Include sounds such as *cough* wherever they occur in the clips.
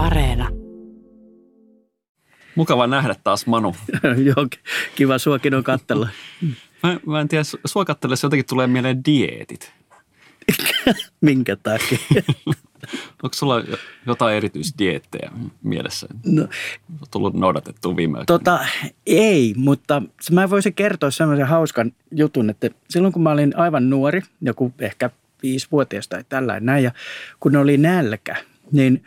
Areena. Mukava nähdä taas, Manu. *laughs* Joo, kiva suakin on kattella. Mä, mä en tiedä, sua katsellessa jotenkin tulee mieleen dieetit. *laughs* Minkä takia? *laughs* Onko sulla jotain erityisdiettejä mielessä? No, On tullut noudatettua viime aikoina. tota, ei, mutta mä voisin kertoa sellaisen hauskan jutun, että silloin kun mä olin aivan nuori, joku ehkä viisivuotias tai tällainen näin, ja kun oli nälkä, niin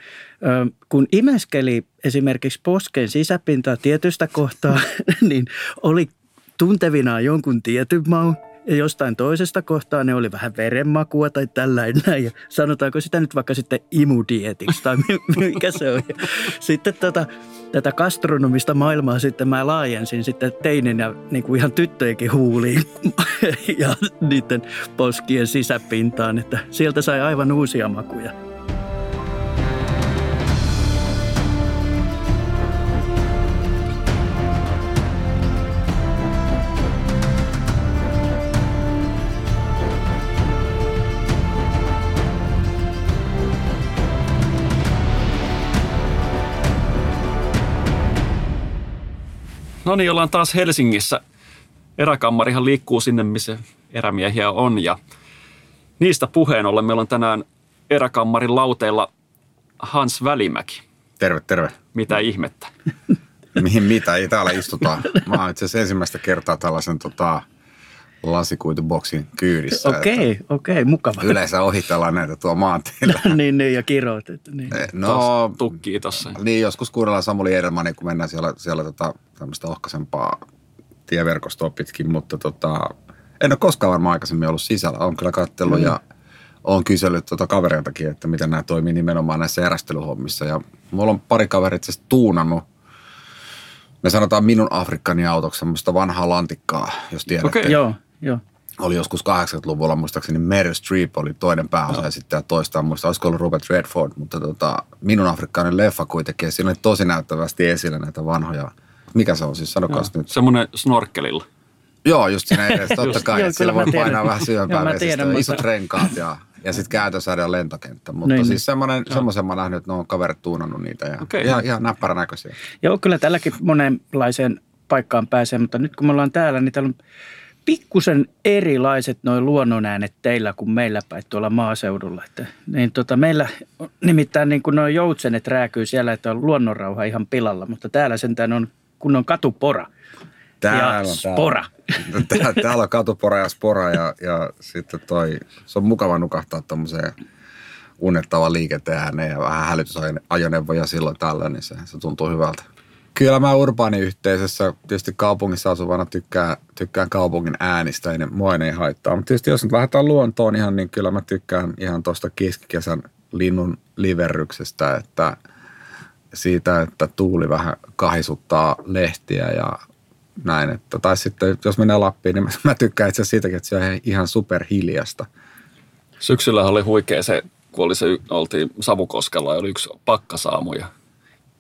kun imeskeli esimerkiksi posken sisäpintaa tietystä kohtaa, *laughs* niin oli tuntevinaan jonkun tietyn maun, ja jostain toisesta kohtaa ne oli vähän verenmakua tai tällainen. Ja sanotaanko sitä nyt vaikka sitten imudietiksi tai mi- *laughs* mikä se on. Ja sitten tota, tätä gastronomista maailmaa sitten mä laajensin sitten teinin ja niin kuin ihan tyttöjenkin huuliin *laughs* ja niiden poskien sisäpintaan, että sieltä sai aivan uusia makuja. No niin, ollaan taas Helsingissä. Eräkammarihan liikkuu sinne, missä erämiehiä on. Ja niistä puheen ollen meillä on tänään eräkammarin lauteilla Hans Välimäki. Terve, terve. Mitä ihmettä? *laughs* Mihin mitä? Ei täällä istuta. Mä oon itse asiassa ensimmäistä kertaa tällaisen tota, lasikuituboksin kyydissä. Okei, että okei, mukava. Yleensä ohitellaan näitä tuo maanteilla. *laughs* niin, niin, ja. Että niin. No, Tukkii tossa. niin joskus kuunnellaan Samuli Edelmania, kun mennään siellä, siellä tota, tämmöistä ohkaisempaa tieverkostoa pitkin, mutta tota, en ole koskaan varmaan aikaisemmin ollut sisällä. Olen kyllä katsellut mm. ja olen kysellyt tota kavereiltakin, että miten nämä toimii nimenomaan näissä erästelyhommissa. Ja mulla on pari kaveria itse asiassa tuunannut me sanotaan minun Afrikkani autoksi semmoista vanhaa lantikkaa, jos tiedätte. Okei. Joo, joo. Oli joskus 80-luvulla muistaakseni Meryl Streep oli toinen pääosa ja sitten tämä toista muista, olisiko ollut Robert Redford, mutta tota, minun Afrikkani leffa kuitenkin, ja siinä oli tosi näyttävästi esillä näitä vanhoja. Mikä se on siis, sanokaa nyt. Semmoinen snorkelilla. Joo, just siinä edessä, *laughs* totta kai, Joo, että siellä kyllä voi tiedän. painaa vähän Joo, vesistä, tiedän, mutta- isot renkaat ja, ja sitten käytössäde ja lentokenttä. Mutta Niin, niin, niin. siis semmoinen, semmoisen mä oon nähnyt, että ne on kaverit tuunannut niitä ja Okei. ihan, ihan näppärän näköisiä. Joo, kyllä tälläkin monenlaiseen paikkaan pääsee, mutta nyt kun me ollaan täällä, niin täällä on pikkusen erilaiset noin luonnonäänet teillä kuin meillä päin tuolla maaseudulla. Että, niin tota, meillä nimittäin niin kuin noin joutsenet rääkyy siellä, että on luonnonrauha ihan pilalla, mutta täällä sentään on kunnon katupora. Täällä ja on spora. *laughs* Täällä, täällä on katupora ja spora ja, ja sitten toi, se on mukava nukahtaa tuommoiseen unnettava liikenteen ääneen ja vähän hälytysajoneuvoja silloin tällä, niin se, se tuntuu hyvältä. Kyllä mä urbaaniyhteisössä, tietysti kaupungissa asuvana tykkään, tykkään kaupungin äänistä, ei ne, mua ei haittaa. Mutta tietysti jos nyt lähdetään luontoon ihan, niin kyllä mä tykkään ihan tuosta keskikesän linnun liverryksestä, että siitä, että tuuli vähän kahisuttaa lehtiä ja näin. Että, tai sitten jos mennään Lappiin, niin *laughs* mä, tykkään itse asiassa siitäkin, että se on ihan superhiljasta. Syksyllä oli huikea se, kun oli se, oltiin Savukoskella ja oli yksi pakkasaamu ja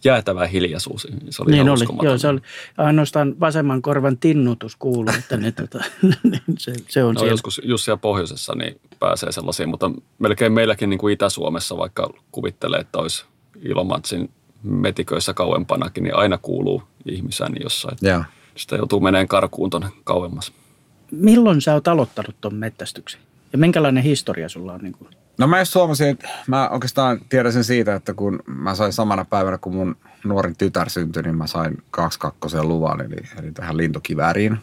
jäätävä hiljaisuus. Se oli Niin oli, joo, se oli ainoastaan vasemman korvan tinnutus kuuluu, että ne, tota, *laughs* se, se on No, siellä. joskus just siellä pohjoisessa niin pääsee sellaisiin, mutta melkein meilläkin niin kuin Itä-Suomessa, vaikka kuvittelee, että olisi Ilomantsin metiköissä kauempanakin, niin aina kuuluu ihmisääni jossain. Joo. Sitä joutuu meneen karkuun tuonne kauemmas. Milloin sä oot aloittanut tuon mettästyksen? Ja minkälainen historia sulla on? Niin kuin? No mä just huomasin, että mä oikeastaan tiedän sen siitä, että kun mä sain samana päivänä, kun mun nuorin tytär syntyi, niin mä sain kaksi kakkosen luvan, eli, eli tähän lintokivääriin.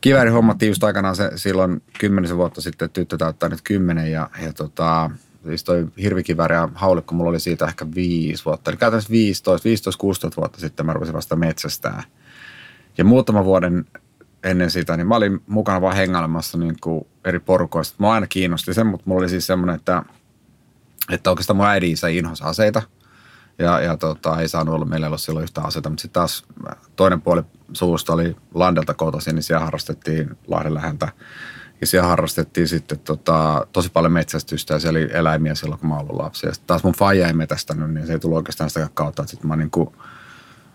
Kivääri hommattiin just aikanaan se, silloin kymmenisen vuotta sitten, tyttö täyttää nyt kymmenen ja, ja tota, siis toi hirvikivääri ja haulikko, mulla oli siitä ehkä viisi vuotta. Eli käytännössä 15, 15-16 vuotta sitten mä rupesin vasta metsästää. Ja muutaman vuoden ennen sitä, niin mä olin mukana vaan hengailemassa niin kuin eri porukoista. Mä aina kiinnosti sen, mutta mulla oli siis semmoinen, että, että oikeastaan mun äidin isä inhosi aseita. Ja, ja tota, ei saanut olla, meillä ei ollut silloin yhtään aseita, mutta sitten taas toinen puoli suusta oli Landelta kotoisin, niin siellä harrastettiin Lahden läheltä. Ja siellä harrastettiin sitten tota, tosi paljon metsästystä ja siellä oli eläimiä silloin, kun mä olin lapsi. Ja taas mun faija ei metästänyt, niin se ei tullut oikeastaan sitä kautta, sitten mä niin kuin,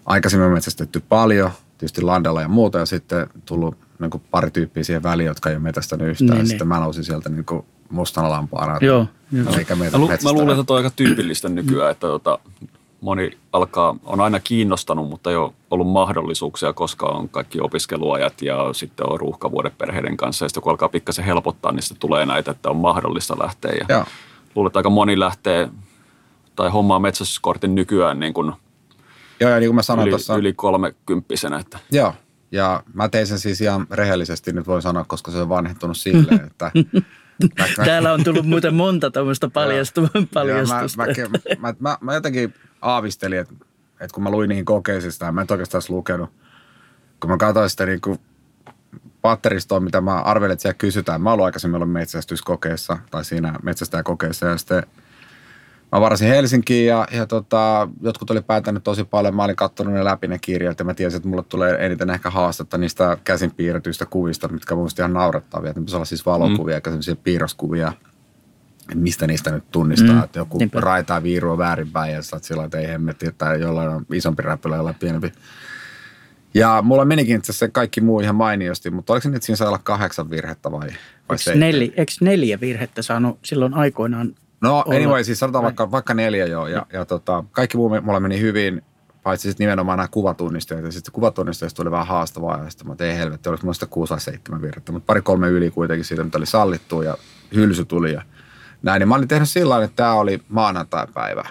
aikaisemmin metsästetty paljon, tietysti landella ja muuta, ja sitten tullut niin kuin pari tyyppiä siihen väliin, jotka ei ole metästänyt yhtään. Niin, ja niin. sitten mä nousin sieltä niin kuin mustana lampaana. Joo, joo. Eikä meitä Mä, lu- mä luulen, että toi on aika tyypillistä nykyään, että tota, moni alkaa, on aina kiinnostanut, mutta ei ole ollut mahdollisuuksia, koska on kaikki opiskeluajat ja sitten on ruuhkavuodet perheiden kanssa. Ja sitten kun alkaa pikkasen helpottaa, niin sitten tulee näitä, että on mahdollista lähteä. Ja Joo. luulen, että aika moni lähtee tai hommaa metsästyskortin nykyään niin kuin Joo, ja niin kuin mä sanoin yli, tuossa, yli kolmekymppisenä. Että Joo, ja mä tein sen siis ihan rehellisesti, nyt voin sanoa, koska se on vanhentunut silleen, *laughs* että... mä, *laughs* mä, Täällä on tullut muuten monta tämmöistä paljastu- Joo, paljastusta. Mä, mä, mä, mä, mä, jotenkin aavistelin, että, että kun mä luin niihin kokeisista, mä en oikeastaan lukenut. Kun mä katsoin sitä niin kuin patteristoa, mitä mä arvelin, että siellä kysytään. Mä ollut aikaisemmin ollut metsästyskokeessa tai siinä metsästäjäkokeessa ja sitten mä varasin Helsinkiin ja, ja tota, jotkut oli päätänyt tosi paljon. Mä olin katsonut ne läpi ne kirjat ja mä tiesin, että mulle tulee eniten ehkä haastetta niistä käsin piirretyistä kuvista, mitkä mun ihan naurettavia. Että ne olla siis valokuvia mm. eikä sellaisia piirroskuvia. Et mistä niistä nyt tunnistaa, Mm, että joku niinpä. raitaa viirua väärinpäin ja sä oot sillä, että ei hemmetti, tai jollain on isompi räpylä, jollain pienempi. Ja mulla menikin itse asiassa kaikki muu ihan mainiosti, mutta oliko se nyt, siinä sai olla kahdeksan virhettä vai, vai Eikö, neli, eikö neljä virhettä saanut silloin aikoinaan? No olla? anyway, siis sanotaan Vai? vaikka, vaikka neljä joo, ja, ja tota, kaikki muu mulla meni hyvin, paitsi sitten nimenomaan nämä kuvatunnisteet, ja sitten kuvatunnisteista tuli vähän haastavaa, ja sitten mä tein helvetti, oliko sitä kuusi tai seitsemän virhettä, mutta pari kolme yli kuitenkin siitä, mitä oli sallittu, ja hylsy tuli, ja näin, niin mä olin tehnyt sillä tavalla, että tämä oli maanantai-päivä.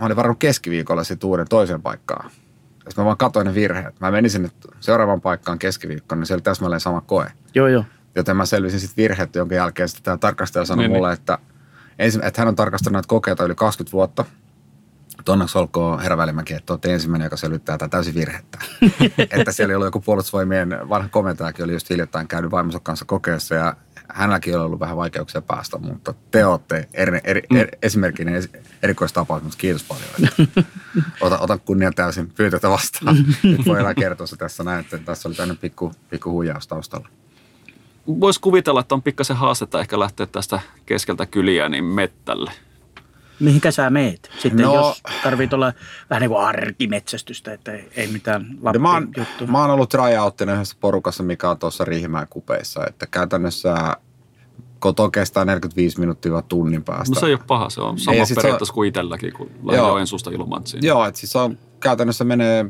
Mä olin varannut keskiviikolla sitten uuden toisen paikkaan. Sitten mä vaan katsoin ne virheet. Mä menin sinne seuraavaan paikkaan keskiviikkona, niin se oli täsmälleen sama koe. Joo, joo. Joten mä selvisin sitten virheet, jonka jälkeen sitten tämä tarkastaja sanoi Niin, mulle, että, ensin, että hän on tarkastanut näitä kokeita yli 20 vuotta. Onneksi olkoon herra Välimäki, että olette ensimmäinen, joka selvittää tätä täysin virhettä. *laughs* että siellä oli joku puolustusvoimien vanha komentajakin, oli just hiljattain käynyt vaimonsa kanssa kokeessa ja hänelläkin oli ollut vähän vaikeuksia päästä, mutta te olette eri, eri, eri, esimerkkinä esi- erikoistapaus, mutta kiitos paljon. *laughs* Ota, otan kunnia täysin pyytötä vastaan. *laughs* Nyt voi enää kertoa se tässä näin, että tässä oli tämmöinen pikku, pikku huijaus taustalla. Voisi kuvitella, että on pikkasen haastetta ehkä lähteä tästä keskeltä kyliä niin mettälle. Mihinkä sä meet? Sitten No- jos tarvitsee olla vähän niin kuin arkimetsästystä, että ei, mitään Ja mä, oon, lappi-juttua. mä oon ollut tryouttina yhdessä porukassa, mikä on tuossa Riihimäen kupeissa, että käytännössä koto kestää 45 minuuttia tunnin päästä. No se ei ole paha, se on sama Ei, se on- periaatteessa kuin itselläkin, kun lähden Joo. Joensuusta Ilomantsiin. Joo, että siis on, käytännössä menee,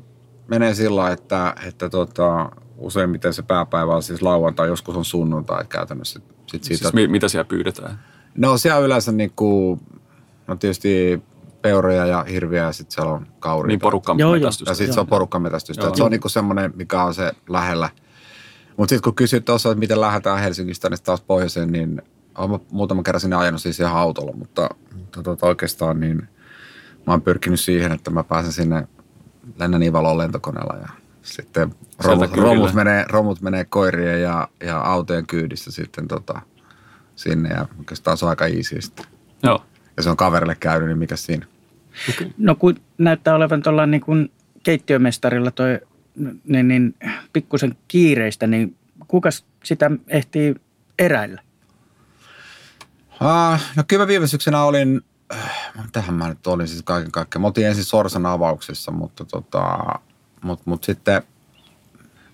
menee sillä että, että tota, useimmiten se pääpäivä on siis lauantai, joskus on sunnuntai että käytännössä. Sit siitä, Siis mi- mitä siellä pyydetään? No siellä on yleensä niinku, no tietysti peuroja ja hirviä ja sitten siellä on kauriita. Niin porukka Joo. Ja sitten se on porukkametästystä. Joo. Se on niinku semmoinen, mikä on se lähellä. Mutta sitten kun kysyt tuossa, että miten lähdetään Helsingistä niin taas pohjoiseen, niin olen muutaman kerran sinne ajanut siis ihan autolla, mutta, tota oikeastaan niin mä oon pyrkinyt siihen, että mä pääsen sinne lennän Ivaloon lentokoneella ja sitten romut, romut, menee, romut menee koirien ja, ja autojen kyydissä sitten tota, sinne ja oikeastaan se on aika easy sitten. Joo. Ja se on kaverille käynyt, niin mikä siinä? No kun näyttää olevan tuolla niin kuin keittiömestarilla toi niin, niin pikkusen kiireistä, niin kukas sitä ehtii eräillä? Ah, no kyllä mä viime syksynä olin, äh, tähän mä nyt olin siis kaiken kaikkiaan. Mä oltiin ensin Sorsan avauksissa, mutta tota, mut, mut sitten,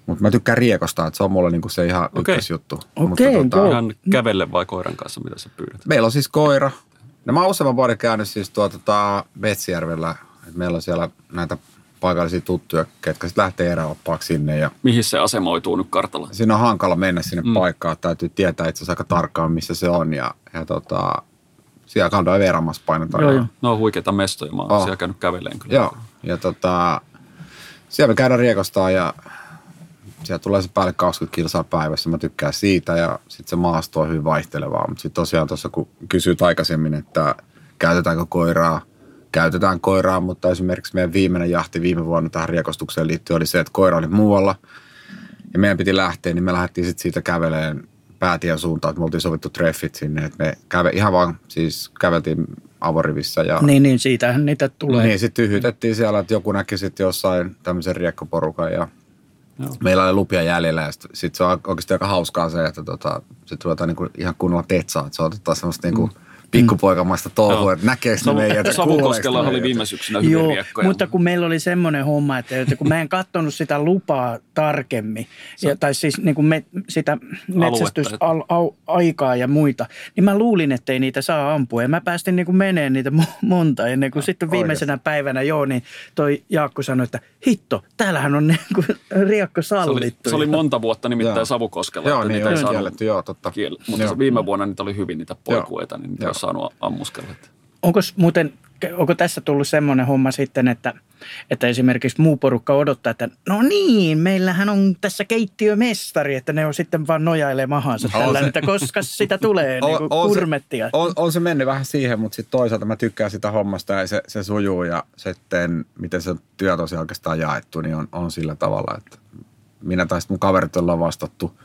mutta mä tykkään riekosta, että se on mulle niinku se ihan Okei. ykkösjuttu. Okei, mutta tota. Ihan kävelle vai koiran kanssa, mitä sä pyydät? meillä on siis koira. No mä oon useamman vuoden käynyt siis tuo tota, että meillä on siellä näitä paikallisia tuttuja, ketkä sitten lähtee eräoppaaksi sinne ja Mihin se asemoituu nyt kartalla? siinä on hankala mennä sinne Mm. paikkaan. Täytyy tietää itse asiassa aika tarkkaan, missä se on. Ja, ja tota, siellä kandoin veramassa painetaan. Joo, joo. No on huikeita mestoja, mä oon Oh. siellä käynyt käveleen kyllä. Joo, ja tota, siellä me käydään riekostaan ja siellä tulee se päälle 20 kilsaa päivässä. Mä tykkään siitä ja sitten se maasto on hyvin vaihtelevaa. Mutta sitten tosiaan tuossa kun kysyit aikaisemmin, että käytetäänkö koiraa, käytetään koiraa, mutta esimerkiksi meidän viimeinen jahti viime vuonna tähän riekostukseen liittyen oli se, että koira oli muualla ja meidän piti lähteä, niin me lähdettiin sitten siitä käveleen päätien suuntaan, että me oltiin sovittu treffit sinne, että me käve, ihan vaan siis käveltiin avorivissä ja Niin, niin siitähän niitä tulee. niin, sitten tyhjytettiin siellä, että joku näki sitten jossain tämmöisen riekkoporukan ja Joo. meillä oli lupia jäljellä ja sitten sit se on oikeasti aika hauskaa se, että tota, sitten ruvetaan niinku ihan kunnolla tetsaa, että se otetaan semmoista niinku pikkupoikamaista touhua, Joo. että näkeekö ne meidät. Savukoskella oli viime syksynä hyviä Joo, riekkoja. mutta kun meillä oli semmoinen homma, että, että kun mä en katsonut sitä lupaa tarkemmin, ja, tai siis niin kuin me, sitä metsästysaikaa ja muita, niin mä luulin, että ei niitä saa ampua. Ja mä päästin niin kuin meneen niitä mo- monta ennen kuin sitten viimeisenä päivänä, joo, niin toi Jaakko sanoi, että hitto, täällähän on niin kuin *laughs* riekko se, oli, sallittu. se oli monta vuotta nimittäin Joo. Savukoskella. Joo, että niin niitä ei saanut kielletty, joo, totta. kiel- Mutta Joo. viime vuonna niitä oli hyvin niitä poikueita, niin niitä ole saanut ammuskella. Onko muuten, onko tässä tullut semmoinen homma sitten, että, että esimerkiksi muu porukka odottaa, että no niin, meillähän on tässä keittiömestari, että ne on sitten vaan nojailee mahansa On tällä, se- että koska sitä tulee *laughs* niin kuin kurmettia. Se, on, on se mennyt vähän siihen, mutta sitten toisaalta mä tykkään sitä hommasta ja se, se sujuu ja sitten miten se työ tosiaan oikeastaan jaettu, niin on, on sillä tavalla, että minä tai sitten mun kaverit ollaan vastattu,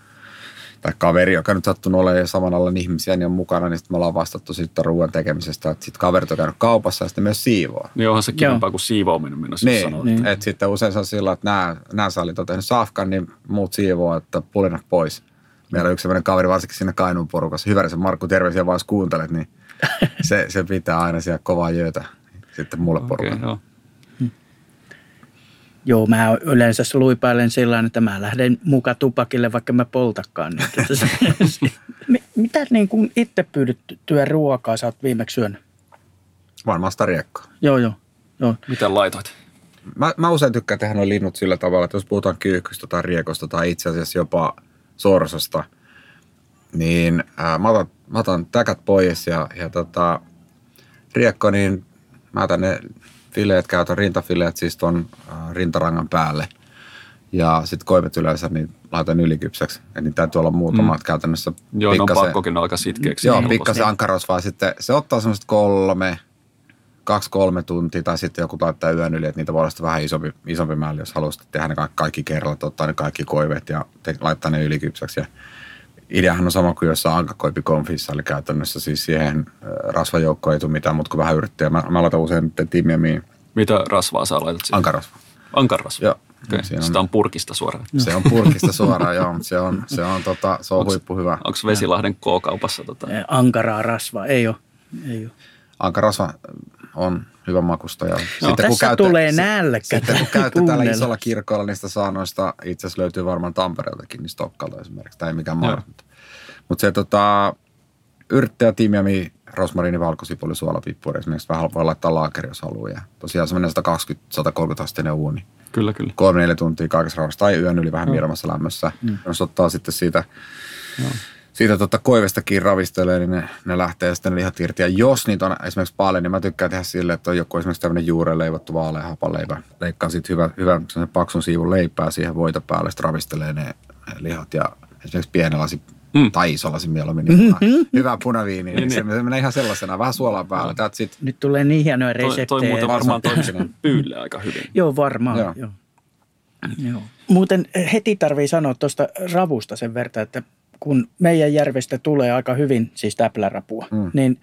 tai kaveri, joka nyt sattunut olemaan saman alan ihmisiä, niin on mukana, niin sitten me ollaan vastattu sitten ruoan tekemisestä, että sitten kaverit on käynyt kaupassa ja sitten myös siivoo. Niin onhan se kivempaa kuin siivoaminen, minä siis Niin, sanoa. niin. että sitten usein se on sillä, että nämä, nämä salit on tehnyt safkan, niin muut siivoo, että pulinat pois. Meillä on yksi sellainen kaveri, varsinkin siinä Kainuun porukassa. Hyvä, se Markku, terveisiä vaan jos kuuntelet, niin *laughs* se, se pitää aina siellä kovaa jöötä sitten mulle Okei, porukalle. joo. Joo, mä yleensä luipailen sillä tavalla, että mä lähden muka tupakille, vaikka mä poltakaan. Niin, *laughs* Mi- Mitä niin kuin itse pyydettyä ruokaa sä oot viimeksi syönyt? Varmaan sitä riekkoa. Joo, joo. joo. Miten laitoit? Mä, mä usein tykkään tehdä noin linnut sillä tavalla, että jos puhutaan kyykkystä tai riekosta tai itse asiassa jopa sorsasta, niin ää, mä, otan, mä otan täkät pois ja, ja tota, riekko, niin mä otan ne fileet, käytän rintafileet siis ton ää, rintarangan päälle. Ja sitten koivet yleensä niin laitan ylikypsäksi. Eli niitä täytyy olla muutama mm. käytännössä Joo, ne on pikkasen- pakkokin aika sitkeäksi. Joo, helposti. pikkasen ankarosvaa. Sitten se ottaa semmoista kolme, kaksi-kolme tuntia tai sitten joku laittaa yön yli, että niitä voi olla vähän isompi, isompi määrä, jos haluaa tehdä ne kaikki, kerralla, ottaa ne kaikki koiveet ja te, laittaa ne ylikypsäksi. Ja ideahan on sama kuin jossain ankakoipikonfissa, eli käytännössä siis siihen äh, rasvajoukkoon ei tule mitään, mutta kun vähän yrittää. Mä, mä laitan usein nyt timmiamiin Mitä rasvaa sä laitat siihen? ankarosva. Ankarrasva. Joo. Okay. On- Sitä on purkista suoraan. Se on purkista suoraan, joo, mutta se on, se on, tota, se on huippu hyvä. Onko Vesilahden K-kaupassa? Tota? Ankaraa rasvaa, ei ole. Ei ole. Ankarasva on hyvän makusta. Ja Tässä tulee nälkä Sitten kun käytte kuunnella. täällä isolla kirkolla, niistä saanoista itse asiassa löytyy varmaan Tampereeltakin, niin Stokkalta esimerkiksi. Tai ei mikään mainos. Mutta, se tota, yrttejä, tiimiami, rosmariini, valkosipuli, suolapippuri esimerkiksi vähän voi laittaa laakeri, jos haluaa. Ja tosiaan semmoinen 120-130 asteinen uuni. Kyllä, kyllä. Kolme neljä tuntia kaikessa rauhassa tai yön yli vähän miedommassa lämmössä. Mm. Jos ottaa sitten siitä, siitä tota koivestakin ravistelee, niin ne, ne lähtee sitten lihat irti. Ja jos niitä on esimerkiksi paljon, niin mä tykkään tehdä silleen, että on joku esimerkiksi tämmöinen juureen leivottu vaalea hapaleipä. Leikkaan sitten hyvän, hyvän paksun siivun leipää siihen voita päälle, sitten ravistelee ne lihat ja esimerkiksi pienen lasi mm. tai iso lasi mieluummin. Niin hyvä, hyvä punaviini, niin, se, se menee ihan sellaisena, vähän suolaa päällä. That's it. Nyt tulee niin hienoja Toi, reseptejä. toi muuten varmaan toimisi Varmaan. pyylle aika hyvin. Joo, varmaan. Joo. Joo. Joo. Muuten heti tarvii sanoa tuosta ravusta sen verran, että kun meidän järvestä tulee aika hyvin, siis täplärapua, mm. niin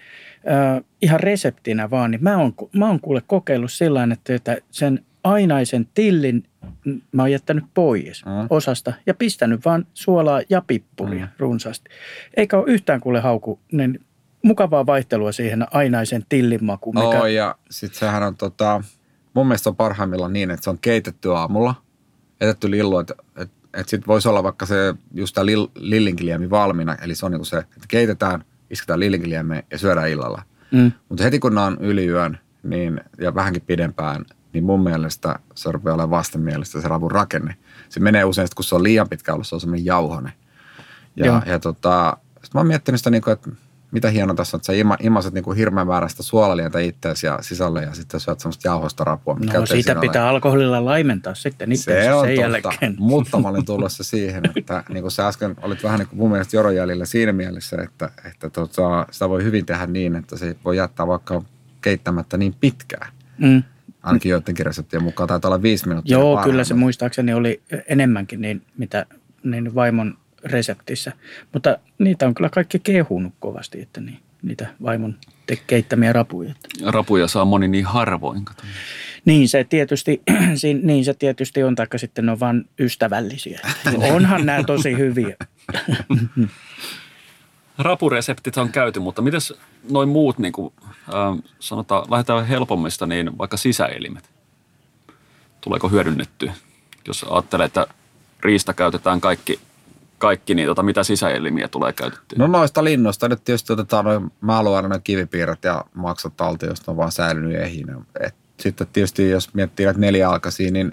äh, ihan reseptinä vaan, niin mä oon, mä oon kuule kokeillut sillä tavalla, että, että sen ainaisen tillin mä oon jättänyt pois Mm. osasta ja pistänyt vaan suolaa ja pippuria mm. runsaasti. Eikä ole yhtään kuule hauku, niin mukavaa vaihtelua siihen ainaisen tillin makuun. Mikä, Oo, ja sitten sehän on tota, mun mielestä on parhaimmillaan niin, että se on keitetty aamulla, jätetty lillu, että et, et sitten voisi olla vaikka se just tämä lill, lillinkiliemi valmiina, eli se on niinku se, että keitetään, isketään lillinkiliemeen ja syödään illalla. mm. Mutta heti kun ne on yliyön niin, ja vähänkin pidempään, niin mun mielestä se rupeaa olemaan vastenmielistä se ravun rakenne. Se menee usein, sit kun se on liian pitkä ollut, se on semmoinen jauhone. Ja, Joo. ja tota, sit mä oon miettinyt sitä, niinku, että mitä hienoa tässä on, että sä ima, imaset niinku hirveän määrästä suolalientä itseäsi ja sisälle ja sitten syöt semmoista jauhosta rapua. mikä No siitä siinä ole. pitää alkoholilla laimentaa sitten itse Se on sen totta, jälkeen. mutta mä olin tulossa siihen, että niin kuin sä äsken olit vähän niin kuin mun mielestä Joron jäljellä siinä mielessä, että, että tota, sitä voi hyvin tehdä niin, että se voi jättää vaikka keittämättä niin pitkään. Mm. Ainakin joidenkin reseptien mukaan taitaa olla viisi minuuttia. Joo, kyllä se muistaakseni oli enemmänkin niin, mitä niin vaimon reseptissä. Mutta niitä on kyllä kaikki kehunut kovasti, että niin, niitä vaimon te- keittämiä rapuja. Rapuja saa moni niin harvoin. Kato. Niin se tietysti, *clears throat* niin se tietysti on, taikka sitten ne on vain ystävällisiä. Onhan nämä tosi hyviä. *laughs* rapureseptit on käyty, mutta miten noin muut, niin kuin, äh, sanotaan, lähdetään helpommista, niin vaikka sisäelimet? Tuleeko hyödynnettyä? Jos ajattelee, että riista käytetään kaikki, kaikki niin tota, mitä sisäelimiä tulee käytettyä? No noista linnoista nyt tietysti otetaan noin maalueena kivipiirret ja maksat talteen, josta on vaan säilynyt ehinä. Et sitten tietysti jos miettii näitä nelijalkaisia, niin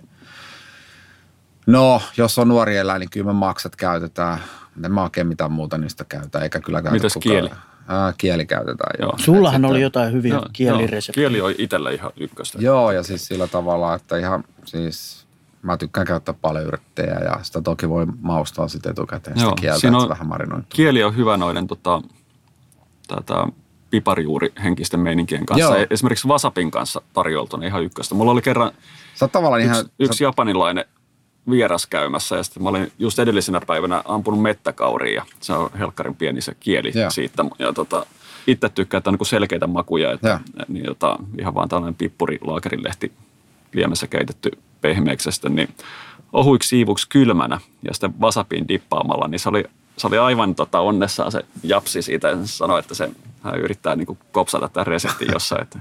no jos on nuori eläin, niin kyllä me maksat käytetään. En mä oikein mitään muuta niistä käytä, eikä kyllä käytä Mitäs kukaan. kieli? Ää, kieli käytetään, joo. Joo. Sullahan Et oli sitten- jotain hyviä Joo, kielireseptejä. joo, Kieli on itsellä ihan ykköstä. Joo, ja siis sillä tavalla, että ihan siis mä tykkään käyttää paljon yrttejä ja sitä toki voi maustaa sitten etukäteen sitä Joo, kieltä, siinä että on- se vähän marinoitu. Kieli on hyvä noiden tota, tätä piparjuuri henkisten meininkien kanssa. Joo. Esimerkiksi Wasapin kanssa tarjoltuna ihan ykköstä. Mulla oli kerran Sä tavallaan ihan, yksi, yksi sä, japanilainen vieras käymässä ja sitten mä olin just edellisenä päivänä ampunut mettäkauriin ja se on helkkarin pieni se kieli Joo. siitä. Ja tota, itse tykkään, että on niin selkeitä makuja, että Joo. niin, tota, ihan vaan tällainen pippuri laakerilehti liemessä keitetty sitten niin ohuiksi siivuksi kylmänä ja sitten wasabiin dippaamalla, niin se oli, se oli aivan tota, onnessaan se japsi siitä ja sanoi, että se, hän yrittää niin kopsata tämän reseptin jossain. Että,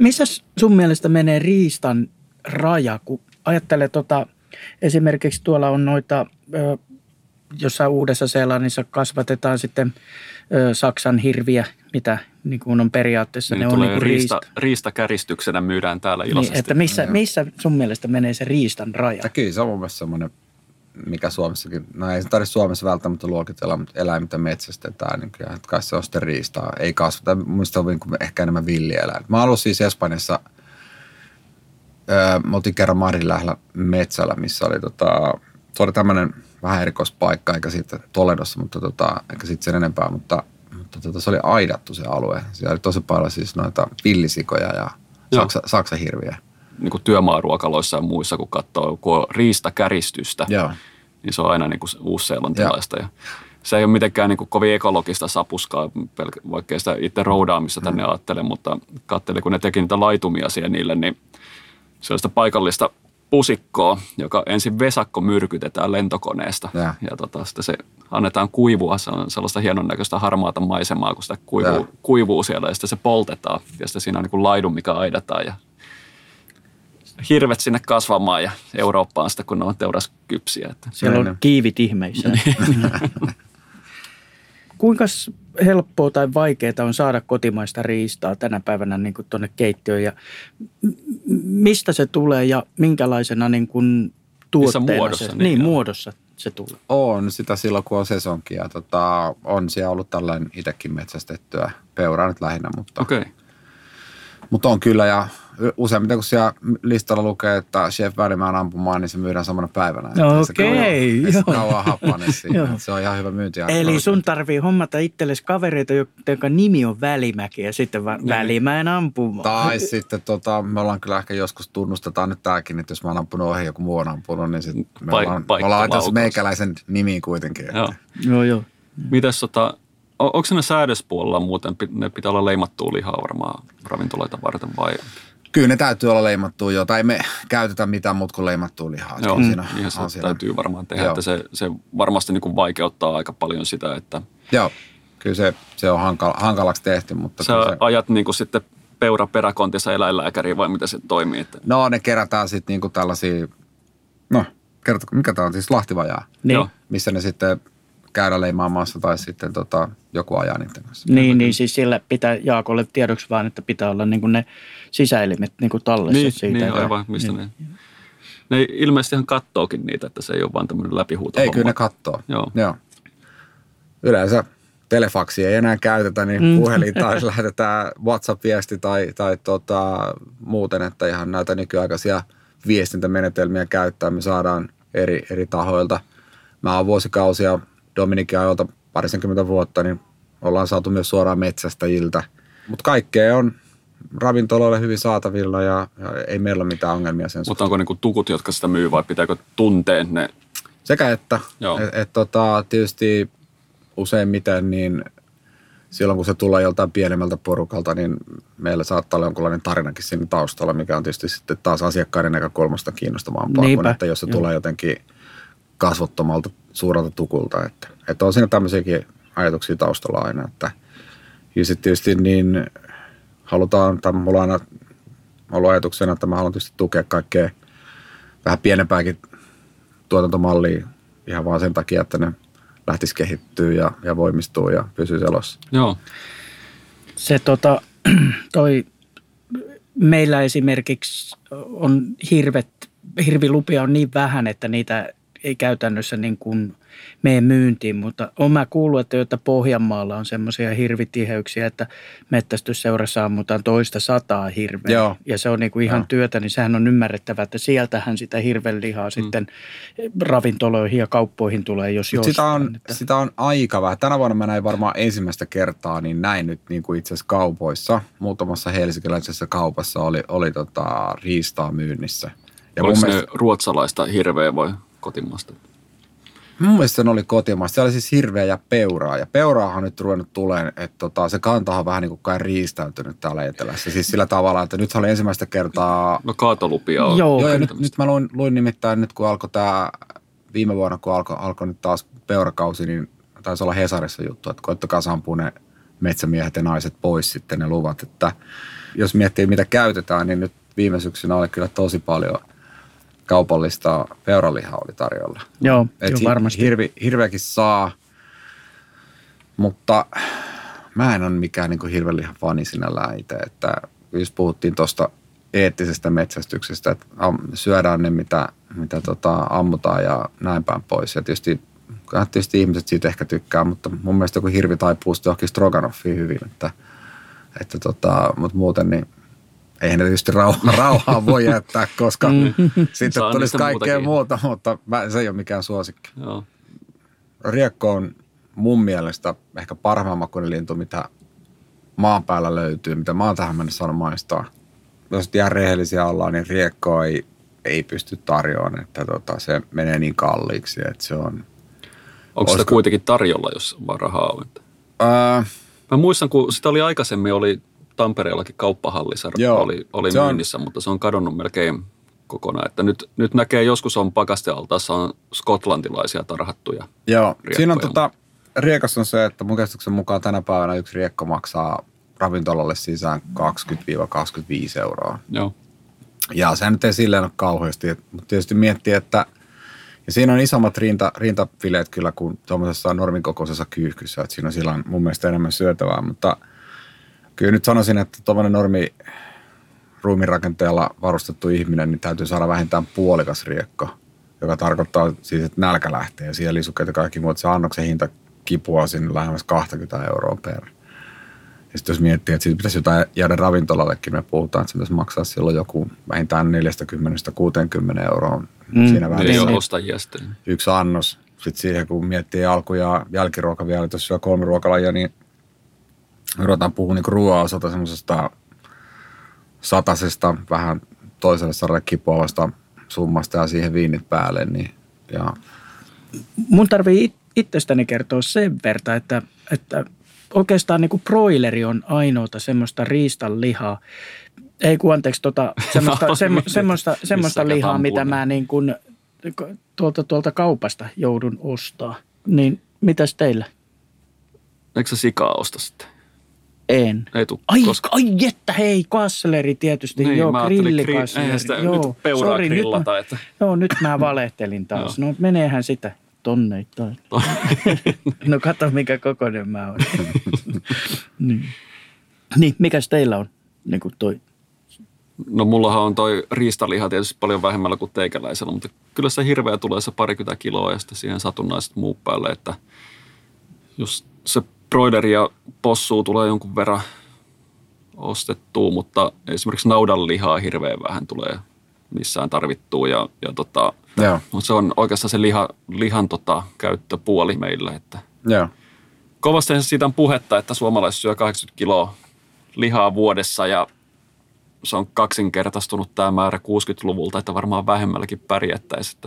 Missä sun mielestä menee riistan raja, kun ajattelee tota, esimerkiksi tuolla on noita, jossain uudessa Seelannissa kasvatetaan sitten Saksan hirviä, mitä niin kuin on periaatteessa, niin ne on tulee niin kuin riista, riista. riistakäristyksenä myydään täällä iloisesti. Niin, että missä, missä sun mielestä menee se riistan raja? ja kyllä se on mun mielestä semmoinen, mikä Suomessakin, no ei se tarvitse Suomessa välttämättä luokitella, mutta eläimet metsästetään, niin kyllä että kai se on sitten riistaa. Ei kasvata, mun mielestä on niin kuin ehkä enemmän villieläin. Mä ollut siis Espanjassa, öö, me oltiin kerran Marin lähellä metsällä, missä oli tota, se oli tämmöinen vähän erikoispaikka, eikä siitä Toledossa, mutta tota, eikä siitä sen enempää, mutta, mutta tota, se oli aidattu se alue. Siellä oli tosi paljon siis noita villisikoja ja Joo. saksa, saksahirviä. niin kuin työmaaruokaloissa ja muissa, kun katsoo kun on riistakäristystä, Joo. niin se on aina niin kuin uusseelantilaista. Ja se ei ole mitenkään niin kuin kovin ekologista sapuskaa, pelk- vaikka ei sitä itse roudaamista tänne ajattele, mutta katselin, kun ne teki niitä laitumia siihen niille, niin se on sitä paikallista pusikkoa, joka ensin vesakko myrkytetään lentokoneesta. Ja. Ja tota, sitten se annetaan kuivua, se on sellaista hienon näköistä harmaata maisemaa, kun sitä kuivuu, Ja. kuivuu siellä ja sitten se poltetaan. Ja sitten siinä on niin kuin laidun, mikä aidataan ja hirvet sinne kasvamaan ja Eurooppaan sitä, kun ne on teuraskypsiä. Että. Siellä on. kiivit ihmeissä. *laughs* Kuinka helppoa tai vaikeaa on saada kotimaista riistaa tänä päivänä niin kuin tuonne keittiöön ja mistä se tulee ja minkälaisena niin kuin tuotteena muodossa, se, niin, niin, muodossa se tulee? On sitä silloin, kun on sesonkin. Ja tota, on siellä ollut tällainen itsekin metsästettyä peuraa nyt lähinnä, mutta, Okei. Okay. mutta on kyllä. Ja useimmiten, kun siellä listalla lukee, että Chef Välimäen ampumaan, niin se myydään samana päivänä. Se Okei, kauan- ei se joo. kauan happane siinä. *laughs* Joo. että se on ihan hyvä myynti. Eli sun tarvii hommata itsellesi kavereita, jonka nimi on Välimäki ja sitten va- Välimäen ampuma. Tai sitten tota, me ollaan kyllä ehkä joskus tunnustetaan nyt tämäkin, että jos mä oon ampunut ohi joku muu on ampunut, niin sit me Paik- ollaan, me ollaan meikäläisen nimiin kuitenkin. että- Joo. Joo, joo. Mites tota, on, onko ne säädöspuolella muuten, ne pitää olla leimattua lihaa varmaan ravintoloita varten vai? Kyllä ne täytyy olla leimattua jo, tai me käytetä mitään muuta kuin leimattua lihaa. Joo, On siinä, niin se on siinä. täytyy varmaan tehdä, Joo. että se, se varmasti niin kuin vaikeuttaa aika paljon sitä, että Joo, kyllä se, se on hankala, hankalaksi tehty, mutta sä se, ajat niin kuin sitten peura peräkontissa eläinlääkäriin vai miten se toimii? Että, no ne kerätään sitten niinku tällaisia, no kertoko, mikä tämä on siis lahtivajaa, Niin. Joo. missä ne sitten käydään leimaamassa tai sitten tota, joku ajaa niiden kanssa. Niin, niin siis sillä pitää Jaakolle tiedoksi vaan, että pitää olla niin kuin ne sisäelimet niin kuin tallessa niin, siitä. niin aivan, mistä niin. ne? Ne ilmeisesti ihan kattookin niitä, että se ei ole vaan tämmöinen läpihuuto. Ei, kyllä ne kattoo. Joo. Joo. Yleensä telefaksia ei enää käytetä, niin Mm. puhelin tai *laughs* lähetetään WhatsApp-viesti tai, tai tota, muuten, että ihan näitä nykyaikaisia viestintämenetelmiä käyttää. Me saadaan eri, eri tahoilta. Mä oon vuosikausia Dominikin ajoilta parisenkymmentä vuotta, niin ollaan saatu myös suoraan metsästäjiltä. Mutta kaikkea on ravintoloille hyvin saatavilla ja, ja ei meillä ole mitään ongelmia sen Mutta onko niinku tukut, jotka sitä myy vai pitääkö tuntea ne? Sekä että. Joo. Et, et, tota, tietysti useimmiten niin silloin kun se tulee joltain pienemmältä porukalta, niin meillä saattaa olla jonkunlainen tarinakin siinä taustalla, mikä on tietysti sitten taas asiakkaiden näkökulmasta kiinnostavampaa kuin, Niinpä, että jos se joo. tulee jotenkin kasvottomalta suurelta tukulta. Että, että on siinä tämmöisiäkin ajatuksia taustalla aina. Että, ja sitten tietysti niin halutaan, tai mulla on aina ollut ajatuksena, että mä haluan tietysti tukea kaikkea vähän pienempääkin tuotantomallia ihan vaan sen takia, että ne lähtisi kehittyä ja, ja voimistuu ja pysyy elossa. Joo. Se tota, *clears throat* toi, meillä esimerkiksi on hirvet, hirvilupia on niin vähän, että niitä ei käytännössä niin kuin mene myyntiin, mutta on mä kuullut, että joita Pohjanmaalla on semmoisia hirvitiheyksiä, että metsästysseurassa ammutaan toista sataa hirveä. Joo. Ja se on niin kuin ihan Joo. työtä, niin sehän on ymmärrettävää, että sieltähän sitä hirvenlihaa mm. sitten ravintoloihin ja kauppoihin tulee, jos Mut sitä, on, että- sitä on aika vähän. Tänä vuonna mä näin varmaan ensimmäistä kertaa, niin näin nyt niin kuin itse asiassa kaupoissa. Muutamassa helsinkiläisessä kaupassa oli, oli tota, riistaa myynnissä. Ja Oliko mun se mielestä, ruotsalaista hirveä vai kotimaasta? Mun mielestä se oli kotimaista. Siellä oli siis hirveä ja peuraa. Ja peuraahan on nyt ruvennut tuleen, että tota, se kantahan on vähän niin kuin kai riistäytynyt täällä etelässä. Siis sillä tavalla, että nyt oli ensimmäistä kertaa No kaatolupia on. Joo. Joo, ja nyt, nyt mä luin, luin nimittäin, nyt kun alkoi tämä, viime vuonna kun alkoi, alkoi nyt taas peurakausi, niin taisi olla Hesarissa juttu, että koittakaa sampua ne metsämiehet ja naiset pois sitten ne luvat. Että jos miettii, mitä käytetään, niin nyt viime syksynä oli kyllä tosi paljon kaupallista peuralihaa oli tarjolla. Joo, Et hi- varmasti. Hirvi, hirveäkin saa, mutta mä en ole mikään niin hirvelihan fani sinällään itse. Että jos puhuttiin tuosta eettisestä metsästyksestä, että syödään ne, mitä, mitä tota, ammutaan ja näin päin pois. Ja tietysti, tietysti ihmiset siitä ehkä tykkää, mutta mun mielestä joku hirvi taipuu sitten johonkin Stroganoffiin hyvin. Että, että tota, mutta muuten niin eihän ne tietysti rauhaa, *laughs* rauhaa voi jättää, koska sitten Saa tulisi kaikkea muuta, mutta mä, se ei ole mikään suosikki. Joo. Riekko on mun mielestä ehkä parhaimman makuinen lintu, mitä maan päällä löytyy, mitä mä oon tähän mennessä saanut maistaa. Jos ihan rehellisiä ollaan, niin riekko ei, ei pysty tarjoamaan, että tota, se menee niin kalliiksi, että se on... Onko sitä kuitenkin tarjolla, jos vaan rahaa on? Ää, Mä muistan, kun sitä oli aikaisemmin, oli Tampereellakin kauppahallissa Joo, oli, oli se on- myynnissä, mutta se on kadonnut melkein kokonaan. Että nyt, nyt näkee, joskus on pakastealtaassa on skotlantilaisia tarhattuja. joo, Riekkoja. siinä on tota, riekassa on se, että mun käsityksen mukaan tänä päivänä yksi riekko maksaa ravintolalle sisään 20-25 euroa. Joo. Ja se nyt ei silleen ole kauheasti, mutta tietysti miettii, että ja siinä on isommat rinta, rintafileet kyllä kuin tuommoisessa normikokoisessa kyyhkyssä, että siinä on sillä mun mielestä enemmän syötävää, mutta kyllä nyt sanoisin, että tuommoinen normi ruumirakenteella varustettu ihminen, niin täytyy saada vähintään puolikas riekko, joka tarkoittaa siis, että nälkä lähtee ja siellä lisukkeet ja kaikki muut. Se annoksen hinta kipuaa sinne lähemmäs 20 euroa per. Ja sitten jos miettii, että siitä pitäisi jotain jäädä ravintolallekin, me puhutaan, että se pitäisi maksaa silloin joku vähintään 40-60 euroa mm, siinä välissä. ole ostajia sitten. Yksi annos. Sitten siihen, kun miettii alku- ja jälkiruoka vielä, että jos syö kolme ruokalajia, niin ruvetaan puhua niin ruoan osalta semmoisesta satasesta, vähän toiselle saralle kipuavasta summasta ja siihen viinit päälle. Niin, ja mun tarvii it- itsestäni kertoa sen verran, että, että oikeastaan niin kuin broileri on ainoata semmoista riistan lihaa, ei kun anteeksi, tota, *laughs* semmoista, semmo, semmoista, semmoista lihaa, mitä mä niin kuin tuolta, tuolta kaupasta joudun ostaa. Niin mitäs teillä? Eikö se sikaa osta sitten? En. Ei tuu, Ai, koska... ai että hei, kasseleri tietysti, Niin, joo, mä ajattelin, gri- sitä joo, nyt peuraa Sori, nyt mä, että- Joo, nyt mä valehtelin taas. no meneehän sitä tonneittain. *laughs* no kato, mikä kokoinen mä oon. *laughs* niin. niin, mikäs teillä on niin kuin toi? No mullahan on toi riistaliha tietysti paljon vähemmällä kuin teikäläisellä, mutta kyllä se hirveä tulee se parikymmentä kiloa ja sitten siihen satunnaiset muut päälle, että jos se broileri ja possuu tulee jonkun verran ostettua, mutta esimerkiksi naudan lihaa hirveän vähän tulee missään tarvittua ja, ja tota, joo, mutta se on oikeastaan se liha, lihan tota, käyttöpuoli meillä, että joo. kovasti siitä on puhetta, että suomalaiset syö 80 kiloa lihaa vuodessa ja se on kaksinkertaistunut tämä määrä 60-luvulta, että varmaan vähemmälläkin pärjättäisiin.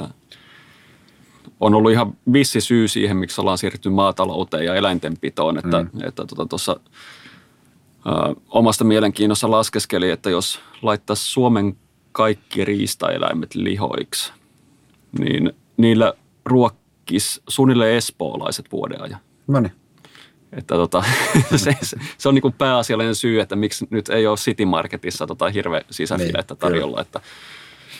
On ollut ihan vissi syy siihen, miksi ollaan siirtynyt maatalouteen ja eläintenpitoon, että mm. että tuota, tuossa ä, omasta mielenkiinnossa laskeskeli, että jos laittaisi Suomen kaikki riistaeläimet lihoiksi, niin niillä ruokkis suunnilleen espoolaiset vuoden ajan. No niin. Että tota, *laughs* se, se, se, on niin kuin pääasiallinen syy, että miksi nyt ei ole City Marketissa tota hirveä sisäfilettä niin, tarjolla. Että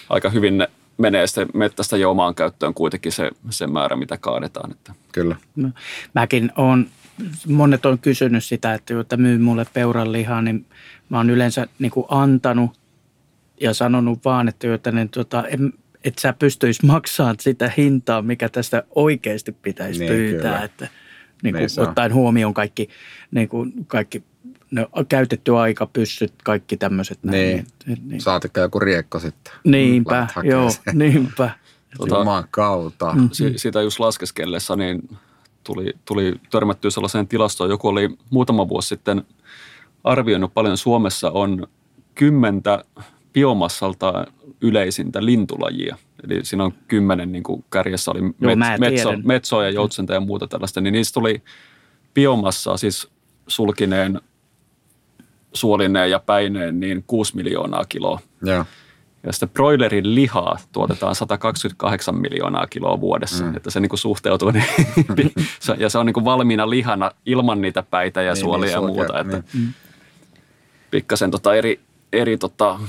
aika hyvin ne menee sitten mettästä jo omaan käyttöön kuitenkin se, se määrä, mitä kaadetaan. Että. Kyllä. No, mäkin on, monet on kysynyt sitä, että, että myy mulle peuran lihaa, niin mä oon yleensä niin kuin antanut ja sanonut vaan, että, että niin, tota, en, et sä pystyisi maksamaan sitä hintaa, mikä tästä oikeasti pitäisi niin, pyytää. Kyllä. Että, niin kuin, niin ottaen huomioon kaikki, niin kuin, kaikki no, käytetty aika, pyssyt, kaikki tämmöiset. Niin. Niin, niin. Saatikka joku riekko sitten. Niinpä, joo, *laughs* niinpä. Tota, Juman kautta. Mm-hmm. Sitä just laskeskellessa, niin tuli, tuli törmättyä sellaiseen tilastoon. Joku oli muutama vuosi sitten arvioinut paljon Suomessa on kymmentä biomassalta yleisintä lintulajia. Eli siinä on kymmenen, niin kuin kärjessä oli Joo, met, metso, metsoa ja joutsenta ja muuta tällaista, niin niistä tuli biomassaa, siis sulkineen, suolineen ja päineen, niin 6 miljoonaa kiloa. Ja, ja sitten broilerin lihaa tuotetaan 128 miljoonaa kiloa vuodessa, mm. että se niin kuin suhteutuu. Niin, *laughs* ja se on niin kuin valmiina lihana ilman niitä päitä ja niin, suolia niin, ja muuta. Että niin. Pikkasen tota eri, eri tota,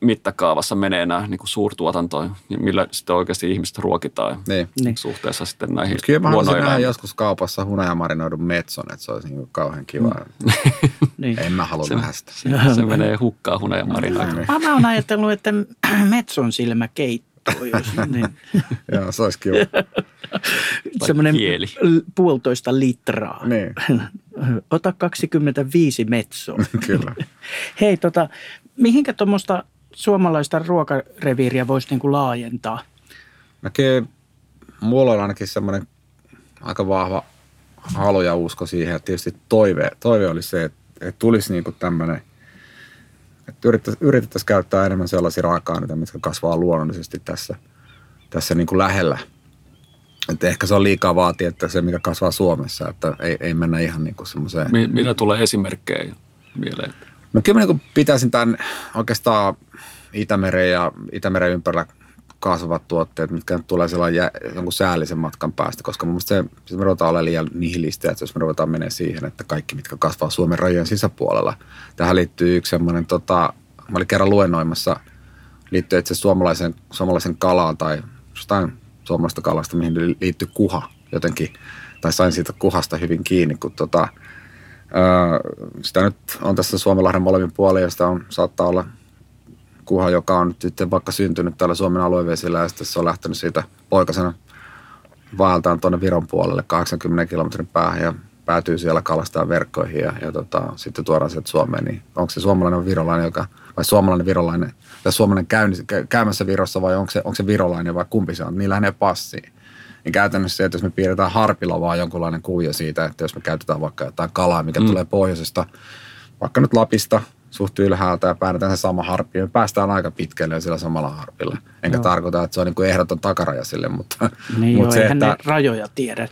mittakaavassa menee nämä niin kuin suurtuotantoon, niin millä sitten oikeasti ihmiset ruokitaan niin. niin. suhteessa sitten näihin Kyllä mä haluaisin nähdä joskus kaupassa hunajamarinoidun metson, että se olisi niin kauhean kiva. Mm. *laughs* niin. En mä halua se, nähdä sitä. Se, se menee hukkaan hunajamarinoitu. Niin. Mä oon ajatellut, että *clears throat* metson silmä keitto. *laughs* niin. Joo, se olisi kiva. Semmoinen puolitoista litraa. Niin. *laughs* Ota 25 metsoa. Kyllä. Hei, tota, mihinkä tuommoista suomalaista ruokareviiriä voisi niinku laajentaa? No kyllä, mulla on ainakin semmoinen aika vahva halu ja usko siihen, että tietysti toive, toive oli se, että, että tulisi niinku tämmöinen, että yritettäisiin, yritettäisiin käyttää enemmän sellaisia raaka-aineita, mitkä kasvaa luonnollisesti tässä, tässä niin kuin lähellä. Että ehkä se on liikaa vaatia, että se mikä kasvaa Suomessa, että ei, ei mennä ihan niin kuin semmoiseen. Mitä tulee esimerkkejä mieleen? No kyllä niin pitäisin tämän oikeastaan Itämeren ja Itämeren ympärillä kasvavat tuotteet, mitkä nyt tulee sellainen jonkun säällisen matkan päästä, koska mun mielestä se, me ruvetaan olemaan liian nihilistiä, että jos me ruvetaan menee siihen, että kaikki, mitkä kasvaa Suomen rajojen sisäpuolella. Tähän liittyy yksi semmoinen, tota, mä olin kerran luennoimassa, liittyy itse suomalaisen, suomalaisen kalaan tai jostain suomalaista kalasta, mihin liittyy kuha jotenkin, tai sain siitä kuhasta hyvin kiinni, kun tota, sitä nyt on tässä Suomenlahden molemmin puolin, josta on, saattaa olla kuha, joka on nyt vaikka syntynyt täällä Suomen aluevesillä ja sitten se on lähtenyt siitä poikasena vaeltaan tuonne Viron puolelle 80 kilometrin päähän ja päätyy siellä kalastaa verkkoihin ja, ja tota, sitten tuodaan sieltä Suomeen. Niin onko se suomalainen virolainen, joka, vai suomalainen virolainen, tai suomalainen käy, käymässä Virossa vai onko se, onko se virolainen vai kumpi se on? Niillä ei passiin niin käytännössä se, että jos me piirretään harpilla vaan jonkunlainen kuvio siitä, että jos me käytetään vaikka jotain kalaa, mikä mm. tulee pohjoisesta, vaikka nyt Lapista, suht ylhäältä ja päädetään se sama harppi, me päästään aika pitkälle sillä samalla harpilla. Enkä Joo. tarkoita, että se on niin kuin ehdoton takaraja sille, mutta... Niin mutta joo, se, että, ne rajoja tiedä.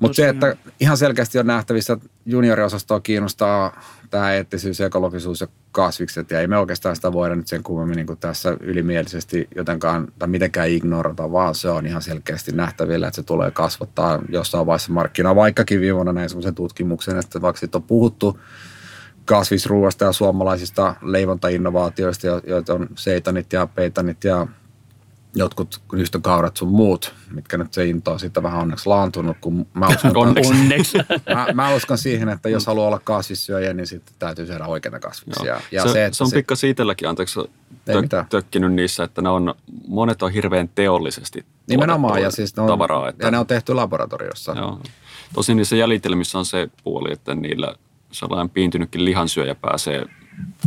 Mutta se, että ihan selkeästi on nähtävissä, että junioriosastoa kiinnostaa tämä eettisyys, ekologisuus ja kasvikset. Ja ei me oikeastaan sitä voida nyt sen kummemmin niin tässä ylimielisesti jotenkaan tai mitenkään ignorata, vaan se on ihan selkeästi nähtävillä, että se tulee kasvattaa jossain vaiheessa markkinaa. Vaikkakin viime näin semmoisen tutkimuksen, että vaikka on puhuttu kasvisruuasta ja suomalaisista leivontainnovaatioista, joita on seitanit ja peitanit ja jotkut nyhtökaurat sun muut, mitkä nyt se into on sitten vähän onneksi laantunut, kun mä *laughs* uskon, onneksi. onneksi. *laughs* mä, mä, uskon siihen, että jos haluaa olla kasvissyöjä, niin sitten täytyy syödä oikeita kasviksia. Ja se, se, että se on se, pikkasen itselläkin, anteeksi, tök, tökkinyt niissä, että ne on, monet on hirveän teollisesti Nimenomaan, ja siis ne on, tavaraa. Että, ja ne on tehty laboratoriossa. Joo. Tosin niissä jäljitelmissä on se puoli, että niillä sellainen piintynytkin lihansyöjä pääsee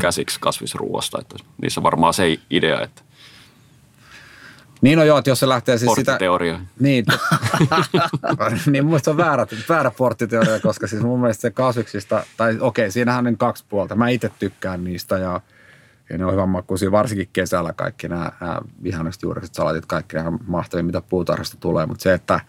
käsiksi kasvisruoasta. Että niissä varmaan se idea, että niin no joo, että jos se lähtee siis sitä... Niin, *laughs* niin mun se on väärä, väärä porttiteoria, koska siis mun mielestä se kasviksista, tai okei, okay, siinähän on kaksi puolta. Mä itse tykkään niistä ja, ja ne on hyvän makuisia, varsinkin kesällä kaikki nämä, nämä vihanneksi juuriset salatit, kaikki nämä mahtavia, mitä puutarhasta tulee. Mutta se, että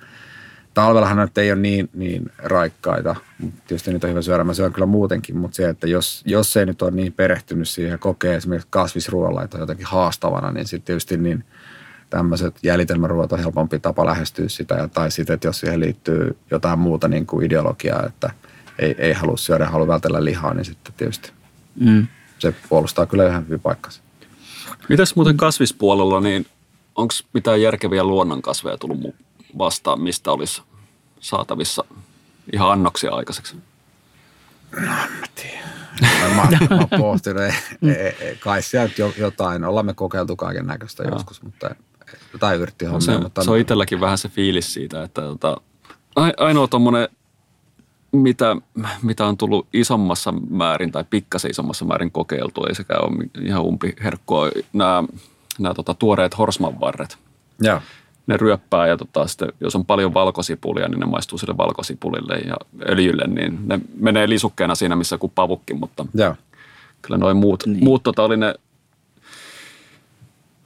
talvellahan nyt ei ole niin, niin raikkaita, mutta tietysti niitä on hyvä syödä, mä syön kyllä muutenkin, mutta se, että jos, jos ei nyt ole niin perehtynyt siihen ja kokee esimerkiksi kasvisruoalla, että jotenkin haastavana, niin sitten tietysti niin – tämmöiset jäljitelmäruot on helpompi tapa lähestyä sitä, ja, tai sitten, että jos siihen liittyy jotain muuta niin kuin ideologiaa, että ei, ei halua syödä, haluaa vältellä lihaa, niin sitten tietysti Mm. se puolustaa kyllä ihan hyvin paikkansa. Mitäs muuten kasvispuolella, niin onko mitään järkeviä luonnonkasveja tullut mu- vastaan, mistä olisi saatavissa ihan annoksia aikaiseksi? Mä, mä oon pohtinut, ei, ei, ei, kai sieltä jo, jotain, ollaan me kokeiltu kaiken näköistä joskus, mutta jotain yrtti No se, mutta se on itselläkin vähän se fiilis siitä, että tota, ai- ainoa tuommoinen, mitä, mitä on tullut isommassa määrin tai pikkasen isommassa määrin kokeiltu, ei sekään ole ihan umpiherkkoa, nämä, nämä tota, tuoreet horsmanvarret. Joo. Ne ryöppää ja tota, sitten, jos on paljon valkosipulia, niin ne maistuu sille valkosipulille ja öljylle, niin ne menee lisukkeena siinä missä kuin pavukki, mutta Joo. kyllä noin muut, niin. muut tota, oli ne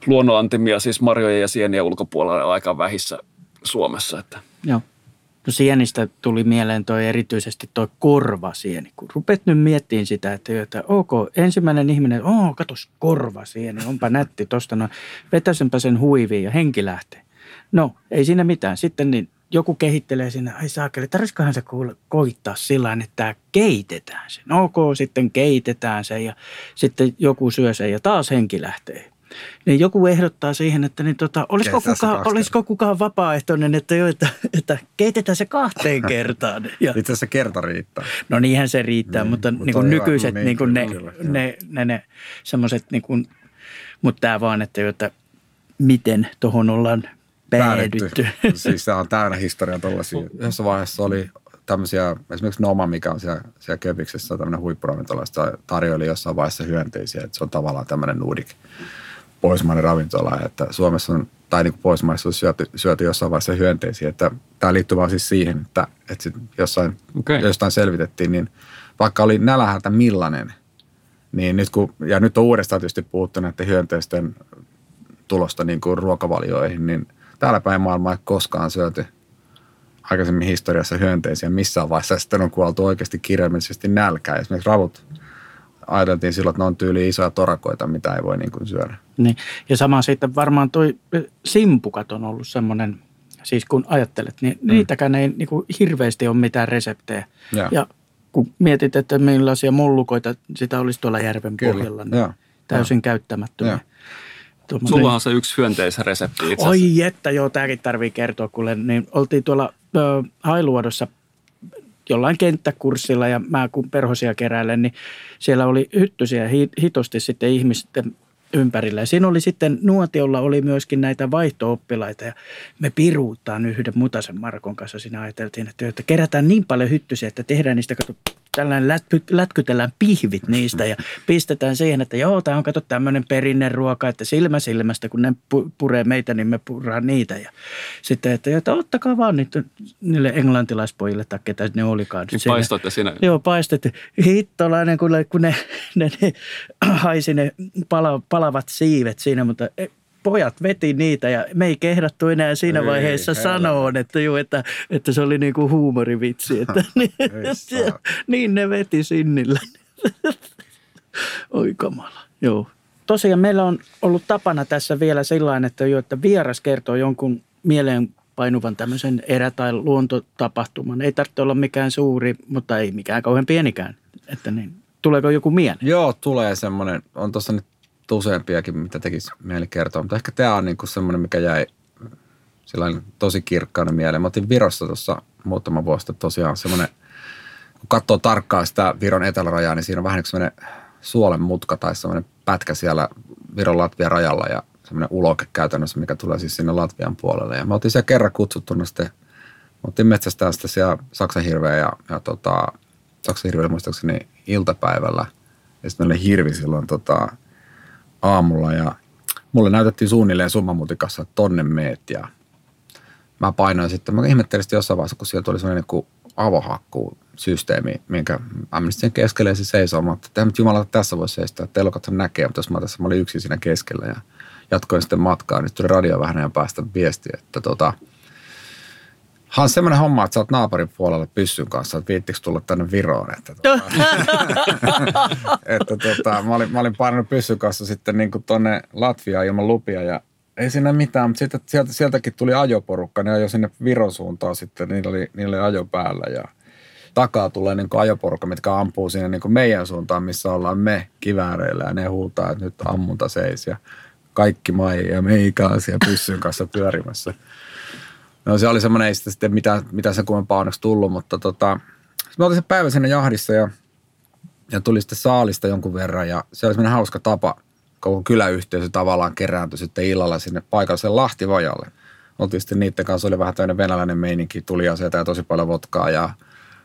luonnonantimia, siis marjojen ja sienien ulkopuolella aika vähissä Suomessa. Että. Joo. No sienistä tuli mieleen toi erityisesti toi korvasieni. Kun rupet nyt miettimään sitä, että, että ok, ensimmäinen ihminen, oo, katos korvasieni, onpa nätti tosta, no vetäisenpä sen huiviin ja henki lähtee. No, ei siinä mitään. Sitten niin joku kehittelee sinne, ai saakeli, tarvitsikohan se koittaa sillä että tämä keitetään se. No ok, sitten keitetään se ja sitten joku syö sen ja taas henki lähtee. Niin joku ehdottaa siihen, että niin tota, olisiko, kukaan, olisiko kukaan vapaaehtoinen, että, jo, että, että keitetään se kahteen *laughs* kertaan. Ja, Itse asiassa kerta riittää. no niinhän se riittää, Niin, mutta, mutta niin kuin nykyiset, hyvä, niin kuin ne, niin, kyllä, ne, ne, ne semmoiset, niin kuin, mutta tämä vaan, että, jo, että miten tuohon ollaan päädytty. *laughs* siis se on täynnä historiaa tuollaisia. Yhdessä vaiheessa oli tämmöisiä, esimerkiksi Noma, mikä on siellä, siellä Köpiksessä tämmöinen huippuravintola, tarjoili jossain vaiheessa hyönteisiä, että se on tavallaan tämmöinen Nordic pohjoismainen ravintola, että Suomessa on, tai niin kuin Pohjoismaissa on syöty, syöty jossain vaiheessa hyönteisiä, että tämä liittyy vaan siis siihen, että, että sit jossain, Okei. jostain selvitettiin, niin vaikka oli nälähältä millainen, niin nyt kun, ja nyt on uudestaan tietysti puhuttu näiden hyönteisten tulosta niin kuin ruokavalioihin, niin täällä päin maailmaa ei koskaan syöty aikaisemmin historiassa hyönteisiä missään vaiheessa. Sitten on kuoltu oikeasti kirjaimellisesti nälkää. Esimerkiksi ravut ajateltiin silloin, että ne on tyyli isoja torakoita, mitä ei voi niin kuin syödä. Niin. Ja sama sitten varmaan toi simpukat on ollut semmoinen, siis kun ajattelet, niin mm. niitäkään ei niin kuin hirveästi ole mitään reseptejä. Joo. Ja kun mietit, että millaisia mullukoita sitä olisi tuolla järven Kyllä, pohjalla, niin joo. täysin käyttämättömiä. Joo. Tuommoinen- Sulla on se yksi hyönteisresepti itse asiassa. Oi että, joo, tämäkin tarvii kertoa, kuule, niin oltiin tuolla ö, Hailuodossa jollain kenttäkurssilla ja mä kun perhosia keräilen, niin siellä oli hyttysiä hi- hitosti sitten ihmisten ympärillä. Ja siinä oli sitten nuotiolla oli myöskin näitä vaihto-oppilaita ja me piruuttaan yhden Mutasen Markon kanssa. Siinä ajateltiin, että, että kerätään niin paljon hyttysiä, että tehdään niistä, kato, tällainen lätky, lätkytellään pihvit niistä ja pistetään siihen, että joo, tämä on kato tämmöinen perinneruoka, että silmä silmästä, kun ne pu- puree meitä, niin me purraa niitä. Ja sitten, että, että ottakaa vaan niitä, niille englantilaispojille tai ketä ne olikaan. Niin Siellä- paistoitte siinä. Joo, paistettiin. Hittolainen, kun, ne- kun ne, ne, ne haisi ne pala, palavat siivet siinä, mutta pojat veti niitä ja me ei kehdattu enää siinä Ei, vaiheessa sanoa, että, joo, että, että se oli niin kuin huumorivitsi. *laughs* Että, niin, niin ne veti sinnillä. Oi kamala, joo. Tosiaan meillä on ollut tapana tässä vielä sellainen, että, jo, että vieras kertoo jonkun mieleen painuvan tämmöisen erä- tai luontotapahtuman. Ei tarvitse olla mikään suuri, mutta ei mikään kauhean pienikään. Että niin, tuleeko joku mieleen? Joo, tulee semmoinen, on tuossa nyt useampiakin, mitä tekisi mieli kertoa, mutta ehkä tämä on niinku semmoinen, mikä jäi sellainen tosi kirkkaana mieleen. Mä otin Virossa tuossa muutama vuosi sitten tosiaan semmoinen, kun katsoo tarkkaan sitä Viron etelärajaa, niin siinä on vähän niin kuin semmoinen suolen mutka tai semmoinen pätkä siellä Viron Latvian rajalla ja semmoinen uloke käytännössä, mikä tulee siis sinne Latvian puolelle. Ja me oltiin siellä kerran kutsuttuna sitten, me oltiin metsästään sitten siellä Saksan hirveä ja, ja tota, Saksan hirveä muistaakseni iltapäivällä. Ja sitten meillä hirvi silloin tota, aamulla ja mulle näytettiin suunnilleen summamutikassa, että tonne meet ja mä painoin sitten, mä ihmettelin sitten jossain vaiheessa, kun sieltä oli sellainen kuin avohakkuusysteemi, minkä mä menin sen keskelle ja se seisoo. Mä että nyt jumala tässä voi seistä, että elokathan näkee, mutta jos mä tässä, mä olin yksin siinä keskellä ja jatkoin sitten matkaa. Nyt tuli radio vähän ajan päästä viesti, että tota, Hans, semmoinen homma, että sä oot naapurin puolella pyssyn kanssa, että viittikö tulla tänne Viroon. Että, tota, *laughs* että tota, mä, olin, mä olin painanut pyssyn kanssa sitten niin kuin tonne Latviaan ilman lupia ja ei siinä mitään, mutta sitten, sieltä, sieltäkin tuli ajoporukka, ne ajoi sinne Viron suuntaan sitten, niillä oli, niillä oli ajo päällä ja takaa tulee niin ajoporukka, mitkä ampuu siinä niin meidän suuntaan, missä ollaan me kivääreillä ja ne huutaa, että nyt ammunta seis ja kaikki mai ja meikäläisiä pyssyn kanssa pyörimässä. No se oli semmoinen, ei sitä sitten mitä, mitä se kummempaa onneksi tullut, mutta tota, me oltiin se päivä siinä jahdissa ja, ja tuli sitten saalista jonkun verran ja se oli semmoinen hauska tapa, koko kyläyhteisö tavallaan kerääntyi sitten illalla sinne paikalliselle Lahtivajalle. Oltiin sitten niiden kanssa, oli vähän tämmöinen venäläinen meininki, tuli aseita ja tosi paljon votkaa ja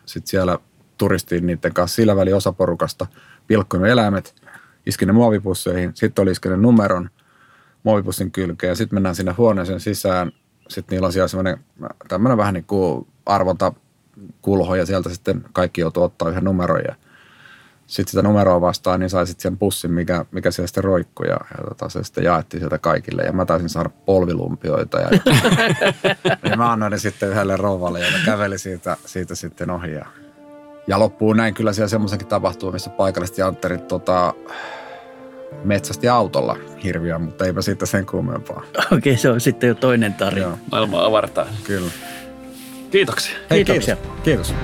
sitten siellä turistiin niiden kanssa sillä väli osa porukasta pilkkunut eläimet, iski ne muovipusseihin, sitten oli iskenyt numeron muovipussin kylkeen ja sitten mennään sinne huoneeseen sisään. Sitten niillä on siellä semmoinen tämmöinen vähän niin kuin arvonta kulho ja sieltä sitten kaikki joutuu ottaa yhden numeron ja sitten sitä numeroa vastaan, niin sai sitten sen pussin, mikä, mikä siellä sitten roikkui ja, ja tota, se sitten jaettiin sieltä kaikille. Ja mä taisin saada polvilumpioita ja, ja *laughs* mä annoin ne sitten yhdelle rouvalle, joka käveli siitä, siitä sitten ohi. Ja, ja loppuun näin kyllä siellä semmoisenkin tapahtuu, missä paikalliset jantterit tota, metsästi autolla hirviä, mutta eipä siitä sen kummempaa. Okei, okay, se on sitten jo toinen tarina. Joo, Maailmaa avartaa. kyllä. Kiitoksia. Hei, Kiitoksia. Kiitos. kiitos.